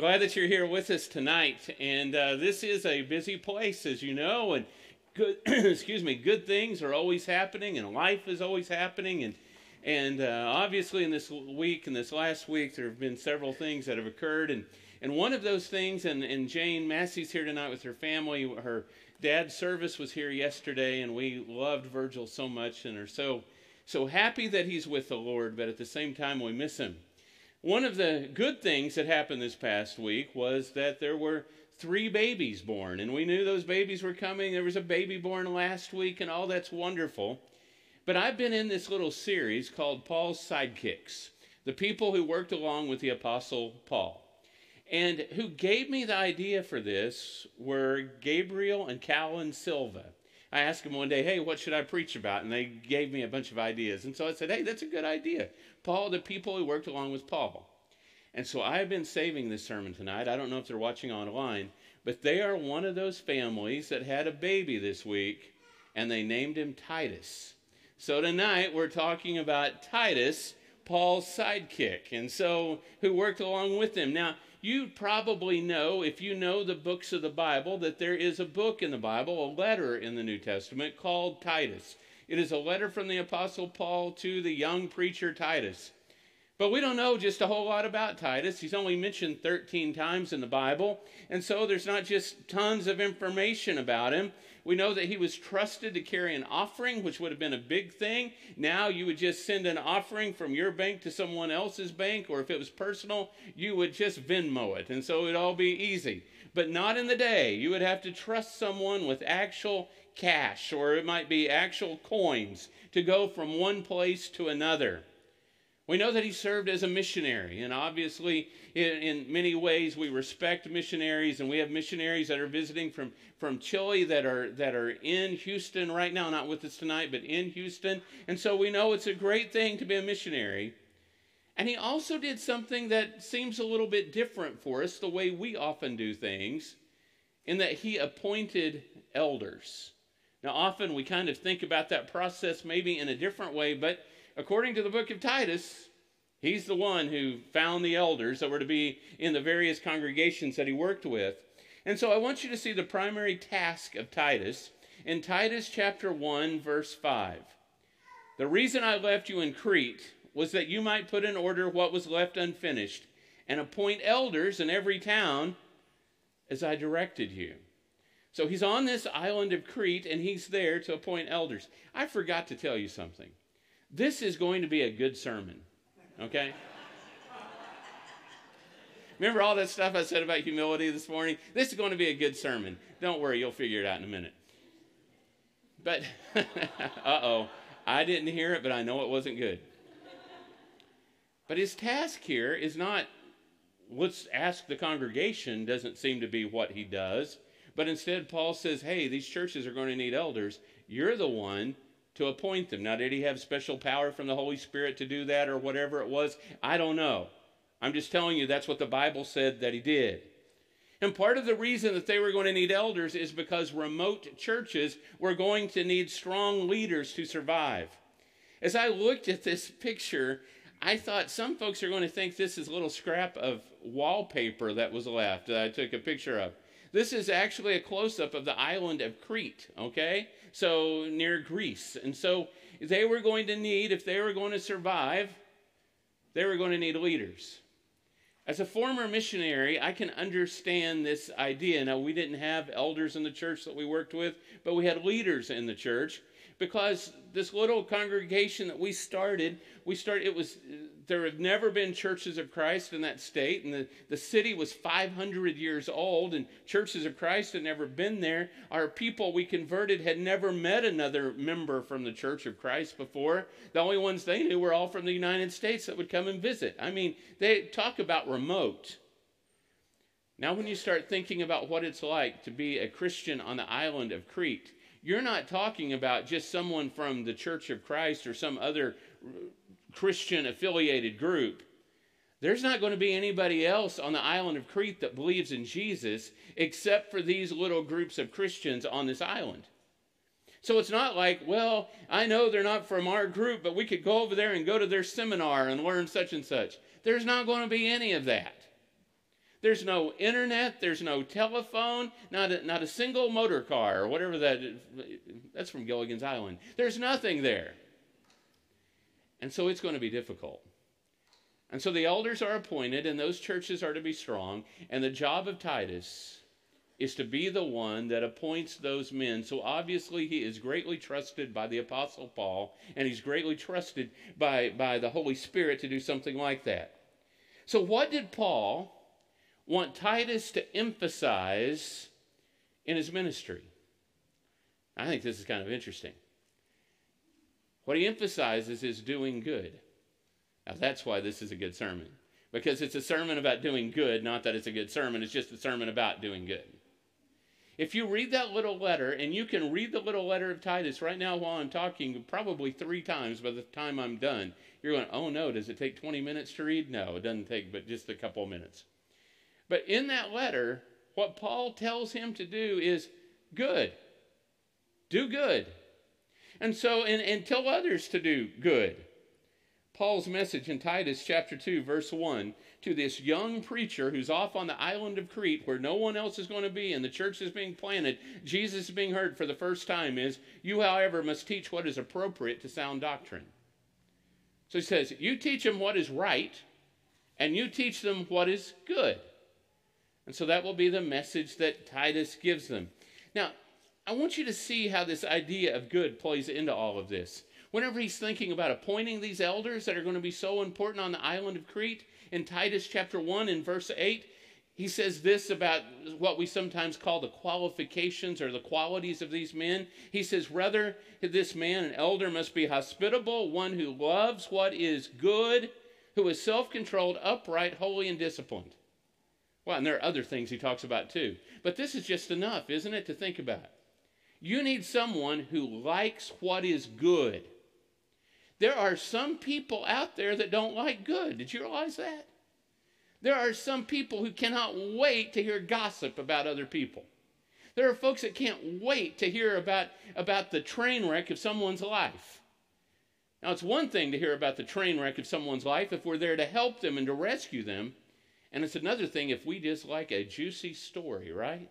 Glad that you're here with us tonight. And uh, this is a busy place, as you know, and good, excuse me, good things are always happening, and life is always happening. And and uh, obviously, in this week and this last week, there have been several things that have occurred. And and one of those things, and, and Jane Massey's here tonight with her family. Her dad's service was here yesterday, and we loved Virgil so much and are so so happy that he's with the Lord. But at the same time, we miss him. One of the good things that happened this past week was that there were three babies born, and we knew those babies were coming. There was a baby born last week, and all that's wonderful. But I've been in this little series called Paul's Sidekicks, the people who worked along with the Apostle Paul. And who gave me the idea for this were Gabriel and Callan Silva. I asked them one day, hey, what should I preach about? And they gave me a bunch of ideas. And so I said, hey, that's a good idea. Paul, the people who worked along with Paul. And so I've been saving this sermon tonight. I don't know if they're watching online, but they are one of those families that had a baby this week, and they named him Titus. So tonight we're talking about Titus, Paul's sidekick, and so who worked along with him. Now, you probably know, if you know the books of the Bible, that there is a book in the Bible, a letter in the New Testament called Titus. It is a letter from the Apostle Paul to the young preacher Titus. But we don't know just a whole lot about Titus. He's only mentioned 13 times in the Bible. And so there's not just tons of information about him. We know that he was trusted to carry an offering, which would have been a big thing. Now you would just send an offering from your bank to someone else's bank, or if it was personal, you would just Venmo it. And so it'd all be easy. But not in the day. You would have to trust someone with actual cash, or it might be actual coins, to go from one place to another. We know that he served as a missionary, and obviously, in, in, many ways, we respect missionaries, and we have missionaries that are visiting from, from Chile that are, that are in Houston right now, not with us tonight, but in Houston. And so we know it's a great thing to be a missionary. And he also did something that seems a little bit different for us, the way we often do things, in that he appointed elders. Now, often we kind of think about that process maybe in a different way, but according to the book of Titus, he's the one who found the elders that were to be in the various congregations that he worked with. And so I want you to see the primary task of Titus in Titus chapter 1, verse 5. The reason I left you in Crete was that you might put in order what was left unfinished and appoint elders in every town as I directed you. So he's on this island of Crete and he's there to appoint elders. I forgot to tell you something. This is going to be a good sermon, okay? Remember all that stuff I said about humility this morning? This is going to be a good sermon. Don't worry, you'll figure it out in a minute. But, uh oh, I didn't hear it, but I know it wasn't good. But his task here is not, let's ask the congregation, doesn't seem to be what he does. But instead, Paul says, hey, these churches are going to need elders. You're the one to appoint them. Now, did he have special power from the Holy Spirit to do that or whatever it was? I don't know. I'm just telling you that's what the Bible said that he did. And part of the reason that they were going to need elders is because remote churches were going to need strong leaders to survive. As I looked at this picture, I thought some folks are going to think this is a little scrap of wallpaper that was left that I took a picture of. This is actually a close up of the island of Crete, okay? So near Greece. And so they were going to need, if they were going to survive, they were going to need leaders. As a former missionary, I can understand this idea. Now, we didn't have elders in the church that we worked with, but we had leaders in the church because this little congregation that we started, we started, it was there have never been churches of Christ in that state, and the, the city was 500 years old, and churches of Christ had never been there. Our people we converted had never met another member from the Church of Christ before. The only ones they knew were all from the United States that would come and visit. I mean, they talk about remote. Now, when you start thinking about what it's like to be a Christian on the island of Crete, you're not talking about just someone from the Church of Christ or some other uh, Christian affiliated group, there's not going to be anybody else on the island of Crete that believes in Jesus except for these little groups of Christians on this island. So it's not like, well, I know they're not from our group, but we could go over there and go to their seminar and learn such and such. There's not going to be any of that. There's no internet, there's no telephone, not a, not a single motor car or whatever that is. That's from Gilligan's Island. There's nothing there. And so it's going to be difficult. And so the elders are appointed, and those churches are to be strong. And the job of Titus is to be the one that appoints those men. So obviously, he is greatly trusted by the Apostle Paul, and he's greatly trusted by, by the Holy Spirit to do something like that. So, what did Paul want Titus to emphasize in his ministry? I think this is kind of interesting. What he emphasizes is doing good. Now, that's why this is a good sermon. Because it's a sermon about doing good, not that it's a good sermon, it's just a sermon about doing good. If you read that little letter, and you can read the little letter of Titus right now while I'm talking, probably three times by the time I'm done, you're going, oh no, does it take 20 minutes to read? No, it doesn't take but just a couple of minutes. But in that letter, what Paul tells him to do is good. Do good. And so, and, and tell others to do good. Paul's message in Titus chapter 2, verse 1 to this young preacher who's off on the island of Crete where no one else is going to be and the church is being planted, Jesus is being heard for the first time is, You, however, must teach what is appropriate to sound doctrine. So he says, You teach them what is right, and you teach them what is good. And so that will be the message that Titus gives them. Now, I want you to see how this idea of good plays into all of this. Whenever he's thinking about appointing these elders that are going to be so important on the island of Crete, in Titus chapter 1 in verse 8, he says this about what we sometimes call the qualifications or the qualities of these men. He says, Rather, this man, an elder, must be hospitable, one who loves what is good, who is self controlled, upright, holy, and disciplined. Well, and there are other things he talks about too. But this is just enough, isn't it, to think about? You need someone who likes what is good. There are some people out there that don't like good. Did you realize that? There are some people who cannot wait to hear gossip about other people. There are folks that can't wait to hear about, about the train wreck of someone's life. Now, it's one thing to hear about the train wreck of someone's life if we're there to help them and to rescue them. And it's another thing if we just like a juicy story, right?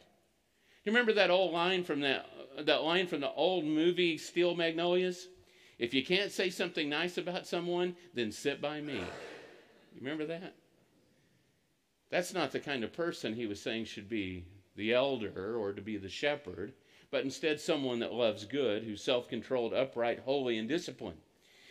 You remember that old line from that, that line from the old movie Steel Magnolias? If you can't say something nice about someone, then sit by me. You remember that? That's not the kind of person he was saying should be the elder or to be the shepherd, but instead someone that loves good, who's self controlled, upright, holy, and disciplined.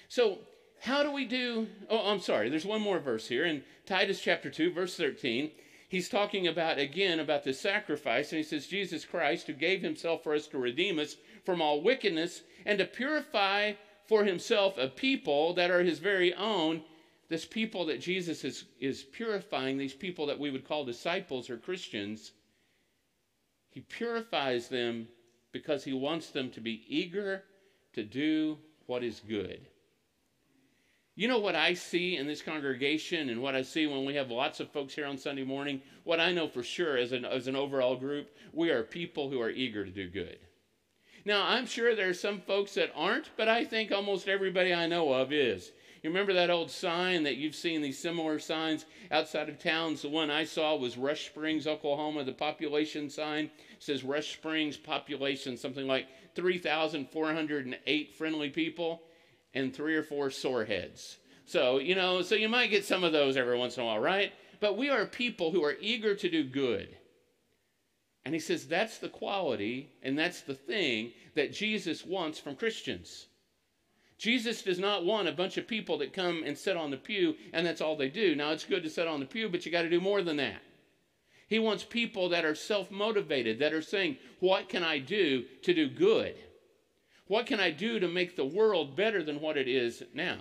So, how do we do? Oh, I'm sorry, there's one more verse here in Titus chapter 2, verse 13. He's talking about, again, about the sacrifice, and he says, Jesus Christ, who gave himself for us to redeem us from all wickedness and to purify for himself a people that are his very own. This people that Jesus is, is purifying, these people that we would call disciples or Christians, he purifies them because he wants them to be eager to do what is good. You know what I see in this congregation and what I see when we have lots of folks here on Sunday morning? What I know for sure as an, as an overall group, we are people who are eager to do good. Now, I'm sure there are some folks that aren't, but I think almost everybody I know of is. You remember that old sign that you've seen these similar signs outside of towns? The one I saw was Rush Springs, Oklahoma. The population sign says Rush Springs population, something like 3,408 friendly people and three or four sore heads. So, you know, so you might get some of those every once in a while, right? But we are people who are eager to do good. And he says that's the quality and that's the thing that Jesus wants from Christians. Jesus does not want a bunch of people that come and sit on the pew and that's all they do. Now, it's good to sit on the pew, but you got to do more than that. He wants people that are self motivated, that are saying, What can I do to do good? What can I do to make the world better than what it is now?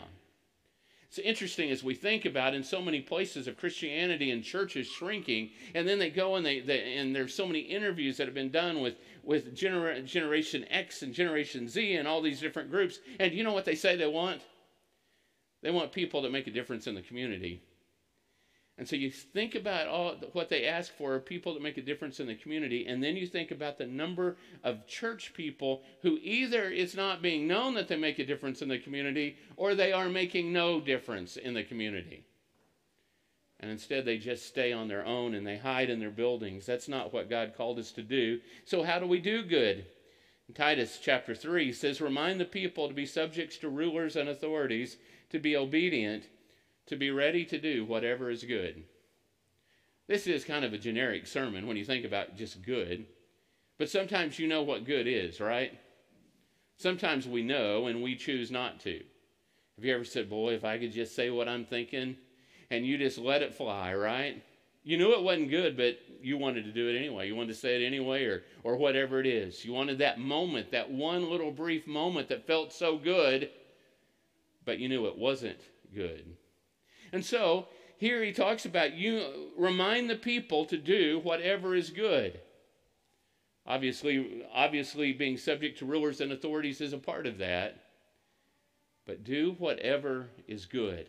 It's interesting as we think about in so many places of Christianity and churches shrinking, and then they go and they, they and there's so many interviews that have been done with with gener- Generation X and Generation Z and all these different groups, and you know what they say they want? They want people that make a difference in the community. And so you think about all what they ask for people that make a difference in the community, and then you think about the number of church people who either it's not being known that they make a difference in the community, or they are making no difference in the community. And instead, they just stay on their own and they hide in their buildings. That's not what God called us to do. So, how do we do good? In Titus chapter 3 says, Remind the people to be subjects to rulers and authorities, to be obedient, to be ready to do whatever is good. This is kind of a generic sermon when you think about just good. But sometimes you know what good is, right? Sometimes we know and we choose not to. Have you ever said, Boy, if I could just say what I'm thinking, and you just let it fly, right? You knew it wasn't good, but you wanted to do it anyway. You wanted to say it anyway, or, or whatever it is. You wanted that moment, that one little brief moment that felt so good, but you knew it wasn't good. And so here he talks about you remind the people to do whatever is good. Obviously, obviously being subject to rulers and authorities is a part of that. But do whatever is good.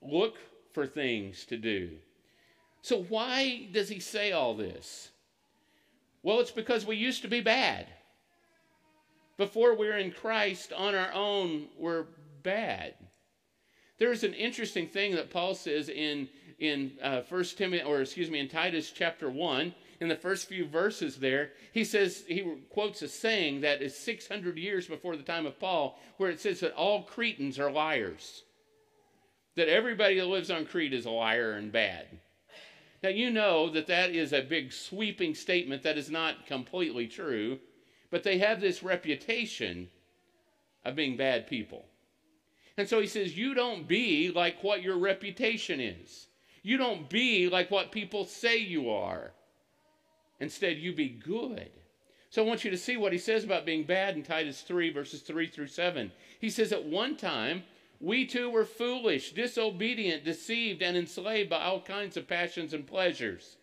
Look for things to do. So why does he say all this? Well, it's because we used to be bad. Before we we're in Christ on our own, we're bad. There's an interesting thing that Paul says in in uh, First Timothy, or excuse me, in Titus chapter one, in the first few verses there, he says he quotes a saying that is 600 years before the time of Paul, where it says that all Cretans are liars, that everybody that lives on Crete is a liar and bad. Now you know that that is a big sweeping statement that is not completely true, but they have this reputation of being bad people. And so he says, You don't be like what your reputation is. You don't be like what people say you are. Instead, you be good. So I want you to see what he says about being bad in Titus 3, verses 3 through 7. He says, At one time, we too were foolish, disobedient, deceived, and enslaved by all kinds of passions and pleasures.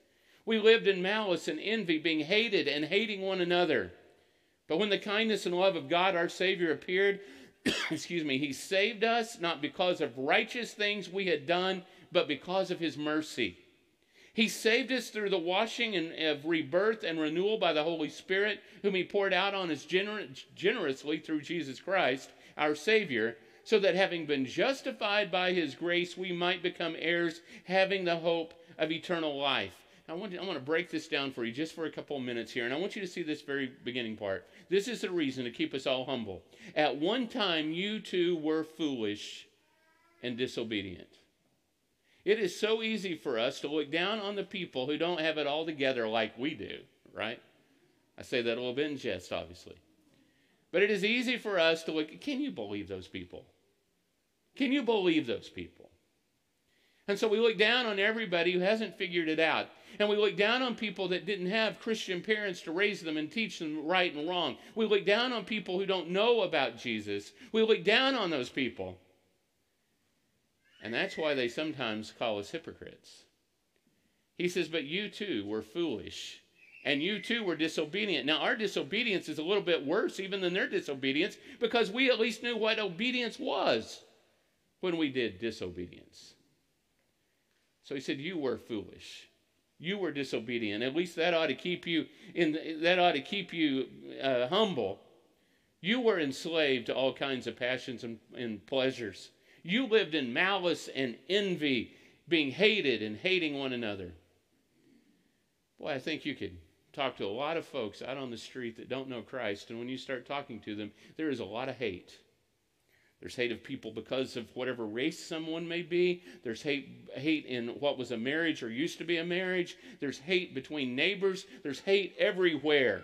We lived in malice and envy, being hated and hating one another. But when the kindness and love of God our Savior appeared, excuse me, he saved us not because of righteous things we had done, but because of his mercy. He saved us through the washing and, of rebirth and renewal by the Holy Spirit, whom he poured out on us gener- generously through Jesus Christ, our Savior, so that having been justified by his grace, we might become heirs, having the hope of eternal life. I want, to, I want to break this down for you just for a couple of minutes here, and I want you to see this very beginning part. This is the reason to keep us all humble. At one time, you too were foolish and disobedient. It is so easy for us to look down on the people who don't have it all together like we do, right? I say that a little bit in jest, obviously. But it is easy for us to look, can you believe those people? Can you believe those people? And so we look down on everybody who hasn't figured it out. And we look down on people that didn't have Christian parents to raise them and teach them right and wrong. We look down on people who don't know about Jesus. We look down on those people. And that's why they sometimes call us hypocrites. He says, But you too were foolish, and you too were disobedient. Now, our disobedience is a little bit worse even than their disobedience because we at least knew what obedience was when we did disobedience. So he said, You were foolish. You were disobedient. At least that ought to keep you in that ought to keep you uh, humble. You were enslaved to all kinds of passions and, and pleasures. You lived in malice and envy, being hated and hating one another. Boy, I think you could talk to a lot of folks out on the street that don't know Christ, and when you start talking to them, there is a lot of hate. There's hate of people because of whatever race someone may be. There's hate, hate in what was a marriage or used to be a marriage. There's hate between neighbors. There's hate everywhere.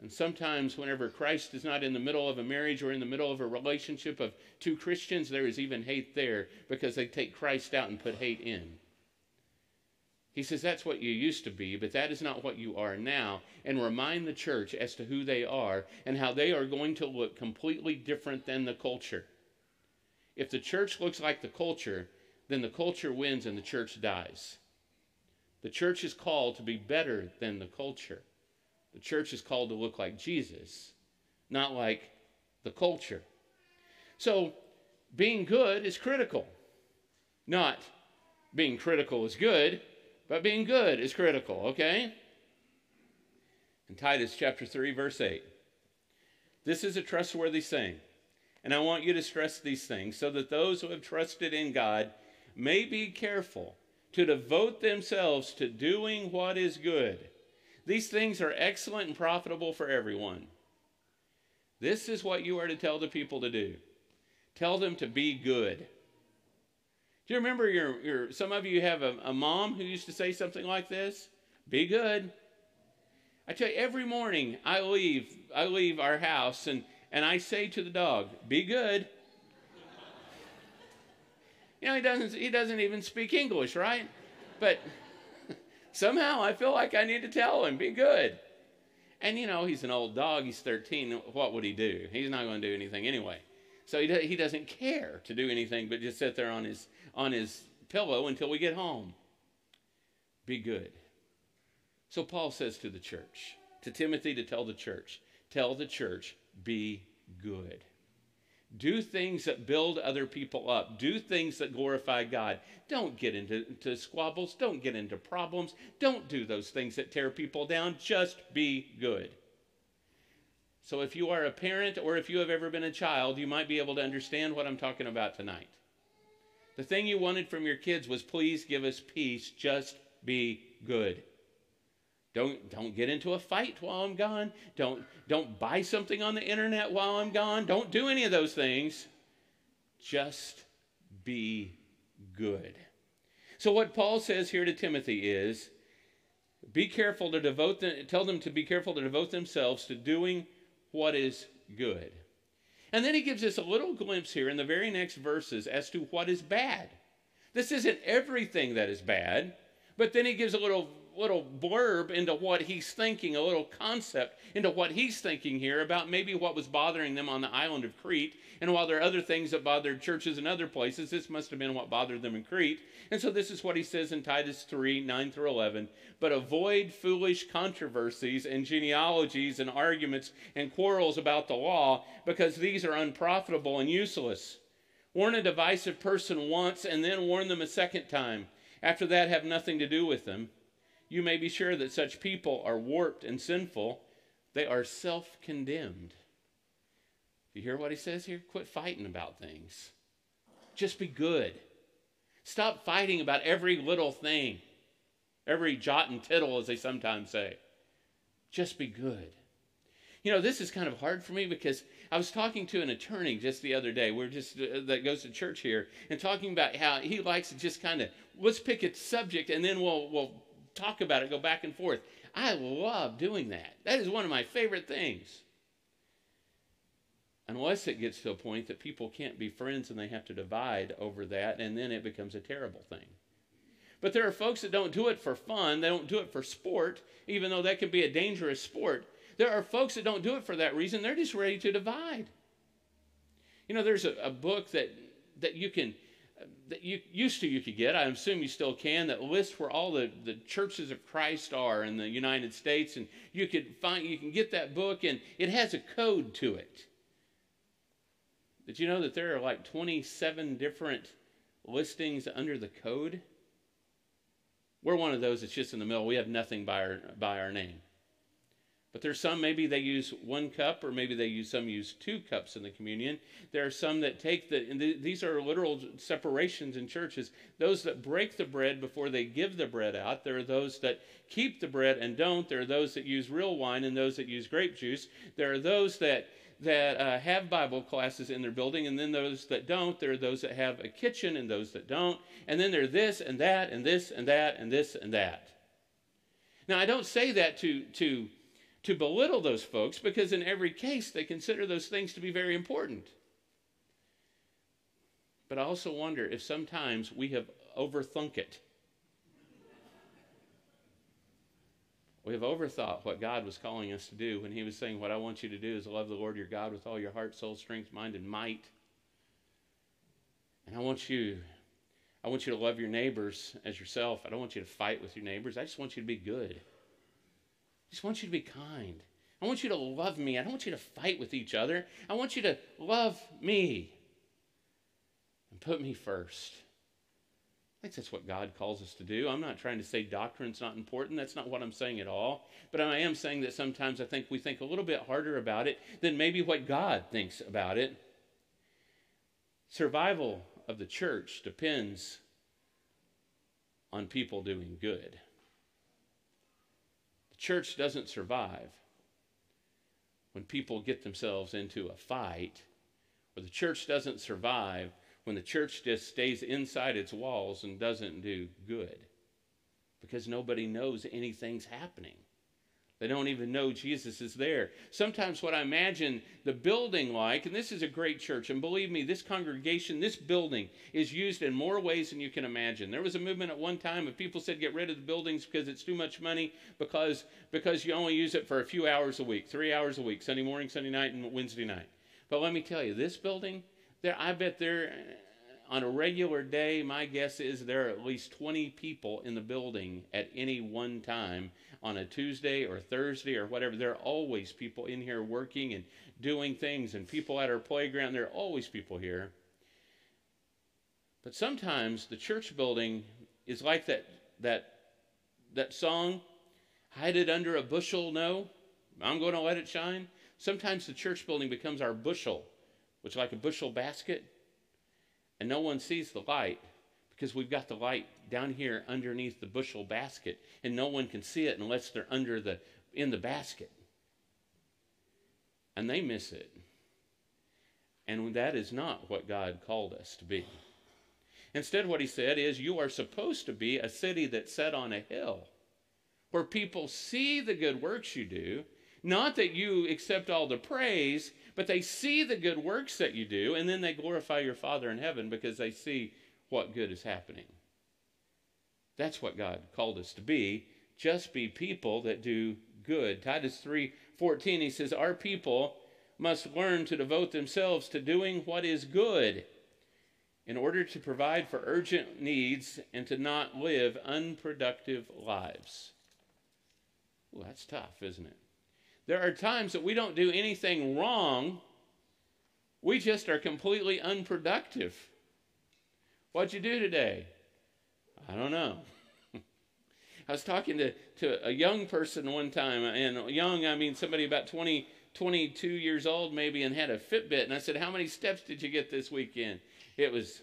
And sometimes, whenever Christ is not in the middle of a marriage or in the middle of a relationship of two Christians, there is even hate there because they take Christ out and put hate in. He says that's what you used to be, but that is not what you are now. And remind the church as to who they are and how they are going to look completely different than the culture. If the church looks like the culture, then the culture wins and the church dies. The church is called to be better than the culture. The church is called to look like Jesus, not like the culture. So, being good is critical. Not being critical is good but being good is critical, okay? In Titus chapter 3, verse 8. This is a trustworthy saying, and I want you to stress these things so that those who have trusted in God may be careful to devote themselves to doing what is good. These things are excellent and profitable for everyone. This is what you are to tell the people to do. Tell them to be good. Do you remember your, your some of you have a, a mom who used to say something like this? Be good. I tell you, every morning I leave, I leave our house and, and I say to the dog, be good. you know, he doesn't, he doesn't even speak English, right? But somehow I feel like I need to tell him, be good. And you know, he's an old dog, he's 13. What would he do? He's not going to do anything anyway. So he, he doesn't care to do anything but just sit there on his, on his pillow until we get home. Be good. So Paul says to the church, to Timothy to tell the church, tell the church, be good. Do things that build other people up. Do things that glorify God. Don't get into squabbles. Don't get into problems. Don't do those things that tear people down. Just be good. So, if you are a parent or if you have ever been a child, you might be able to understand what I'm talking about tonight. The thing you wanted from your kids was please give us peace. Just be good. Don't, don't get into a fight while I'm gone. Don't, don't buy something on the internet while I'm gone. Don't do any of those things. Just be good. So, what Paul says here to Timothy is be careful to devote them, tell them to be careful to devote themselves to doing what is good. And then he gives us a little glimpse here in the very next verses as to what is bad. This isn't everything that is bad, but then he gives a little little blurb into what he's thinking, a little concept into what he's thinking here about maybe what was bothering them on the island of Crete. And while there are other things that bothered churches in other places, this must have been what bothered them in Crete. And so this is what he says in Titus 3 9 through 11. But avoid foolish controversies and genealogies and arguments and quarrels about the law, because these are unprofitable and useless. Warn a divisive person once and then warn them a second time. After that, have nothing to do with them you may be sure that such people are warped and sinful. They are self condemned. You hear what he says here? Quit fighting about things. Just be good. Stop fighting about every little thing, every jot and tittle, as they sometimes say. Just be good. You know, this is kind of hard for me because I was talking to an attorney just the other day. We're just uh, that goes to church here, and talking about how he likes to just kind of let's pick a subject and then we'll we'll talk about it, go back and forth. I love doing that. That is one of my favorite things. Unless it gets to a point that people can't be friends and they have to divide over that, and then it becomes a terrible thing. But there are folks that don't do it for fun, they don't do it for sport, even though that can be a dangerous sport. There are folks that don't do it for that reason, they're just ready to divide. You know, there's a, a book that, that you can that you used to you could get, I assume you still can, that lists where all the, the churches of Christ are in the United States, and you could find you can get that book and it has a code to it. Did you know that there are like 27 different listings under the code? We're one of those that's just in the middle. We have nothing by our by our name. But there's some maybe they use one cup, or maybe they use some use two cups in the communion. There are some that take the, and these are literal separations in churches. Those that break the bread before they give the bread out. There are those that keep the bread and don't. There are those that use real wine and those that use grape juice. There are those that that uh, have Bible classes in their building, and then those that don't. There are those that have a kitchen and those that don't. And then there are this and that and this and that and this and that. Now, I don't say that to to to belittle those folks because in every case they consider those things to be very important. But I also wonder if sometimes we have overthunk it. We have overthought what God was calling us to do when He was saying, What I want you to do is love the Lord your God with all your heart, soul, strength, mind, and might. And I want you. I want you to love your neighbors as yourself. I don't want you to fight with your neighbors. I just want you to be good. I just want you to be kind. I want you to love me. I don't want you to fight with each other. I want you to love me and put me first. I think that's what God calls us to do. I'm not trying to say doctrine's not important. That's not what I'm saying at all. But I am saying that sometimes I think we think a little bit harder about it than maybe what God thinks about it. Survival of the church depends on people doing good. Church doesn't survive when people get themselves into a fight, or the church doesn't survive when the church just stays inside its walls and doesn't do good because nobody knows anything's happening. They don't even know Jesus is there. Sometimes, what I imagine the building like, and this is a great church, and believe me, this congregation, this building is used in more ways than you can imagine. There was a movement at one time of people said, get rid of the buildings because it's too much money, because, because you only use it for a few hours a week, three hours a week, Sunday morning, Sunday night, and Wednesday night. But let me tell you, this building, there, I bet there, on a regular day, my guess is there are at least 20 people in the building at any one time on a Tuesday or Thursday or whatever. There are always people in here working and doing things, and people at our playground. There are always people here. But sometimes the church building is like that that that song, hide it under a bushel, no, I'm going to let it shine. Sometimes the church building becomes our bushel, which is like a bushel basket, and no one sees the light because we've got the light down here underneath the bushel basket and no one can see it unless they're under the in the basket. And they miss it. And that is not what god called us to be. Instead what he said is you are supposed to be a city that's set on a hill where people see the good works you do not that you accept all the praise but they see the good works that you do and then they glorify your father in heaven because they see what good is happening that's what God called us to be. Just be people that do good. Titus 3:14 he says our people must learn to devote themselves to doing what is good in order to provide for urgent needs and to not live unproductive lives. Well, that's tough, isn't it? There are times that we don't do anything wrong. We just are completely unproductive. What'd you do today? I don't know. I was talking to, to a young person one time, and young, I mean somebody about 20, 22 years old maybe, and had a Fitbit. And I said, How many steps did you get this weekend? It was,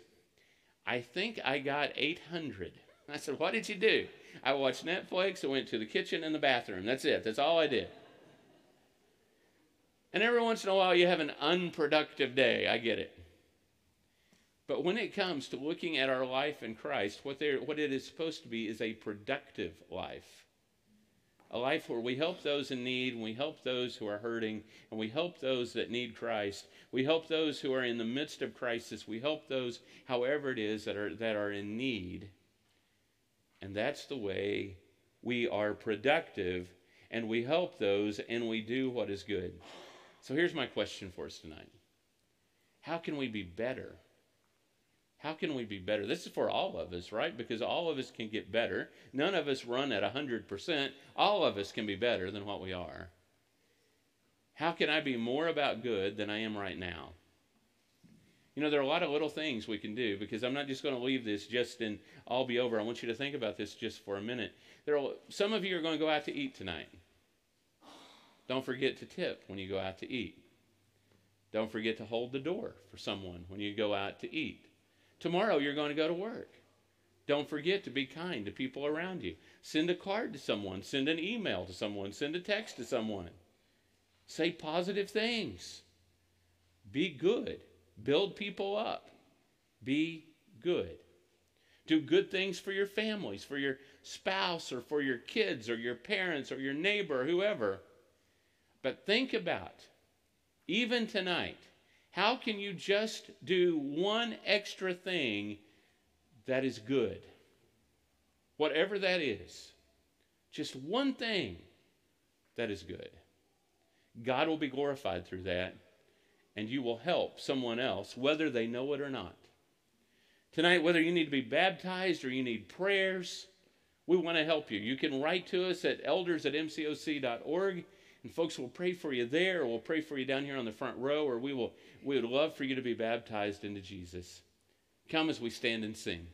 I think I got 800. I said, What did you do? I watched Netflix, I went to the kitchen and the bathroom. That's it, that's all I did. And every once in a while, you have an unproductive day. I get it. But when it comes to looking at our life in Christ, what, what it is supposed to be is a productive life. A life where we help those in need, and we help those who are hurting, and we help those that need Christ. We help those who are in the midst of crisis. We help those, however it is, that are, that are in need. And that's the way we are productive, and we help those, and we do what is good. So here's my question for us tonight How can we be better? How can we be better? This is for all of us, right? Because all of us can get better. None of us run at 100%. All of us can be better than what we are. How can I be more about good than I am right now? You know, there are a lot of little things we can do because I'm not just going to leave this just and I'll be over. I want you to think about this just for a minute. There are, some of you are going to go out to eat tonight. Don't forget to tip when you go out to eat. Don't forget to hold the door for someone when you go out to eat. Tomorrow you're going to go to work. Don't forget to be kind to people around you. Send a card to someone, send an email to someone, send a text to someone. Say positive things. Be good. Build people up. Be good. Do good things for your families, for your spouse, or for your kids, or your parents, or your neighbor, or whoever. But think about, even tonight, how can you just do one extra thing that is good? Whatever that is. Just one thing that is good. God will be glorified through that, and you will help someone else, whether they know it or not. Tonight, whether you need to be baptized or you need prayers, we want to help you. You can write to us at elders at mcoc.org. And folks will pray for you there, or we'll pray for you down here on the front row, or we will we would love for you to be baptized into Jesus. Come as we stand and sing.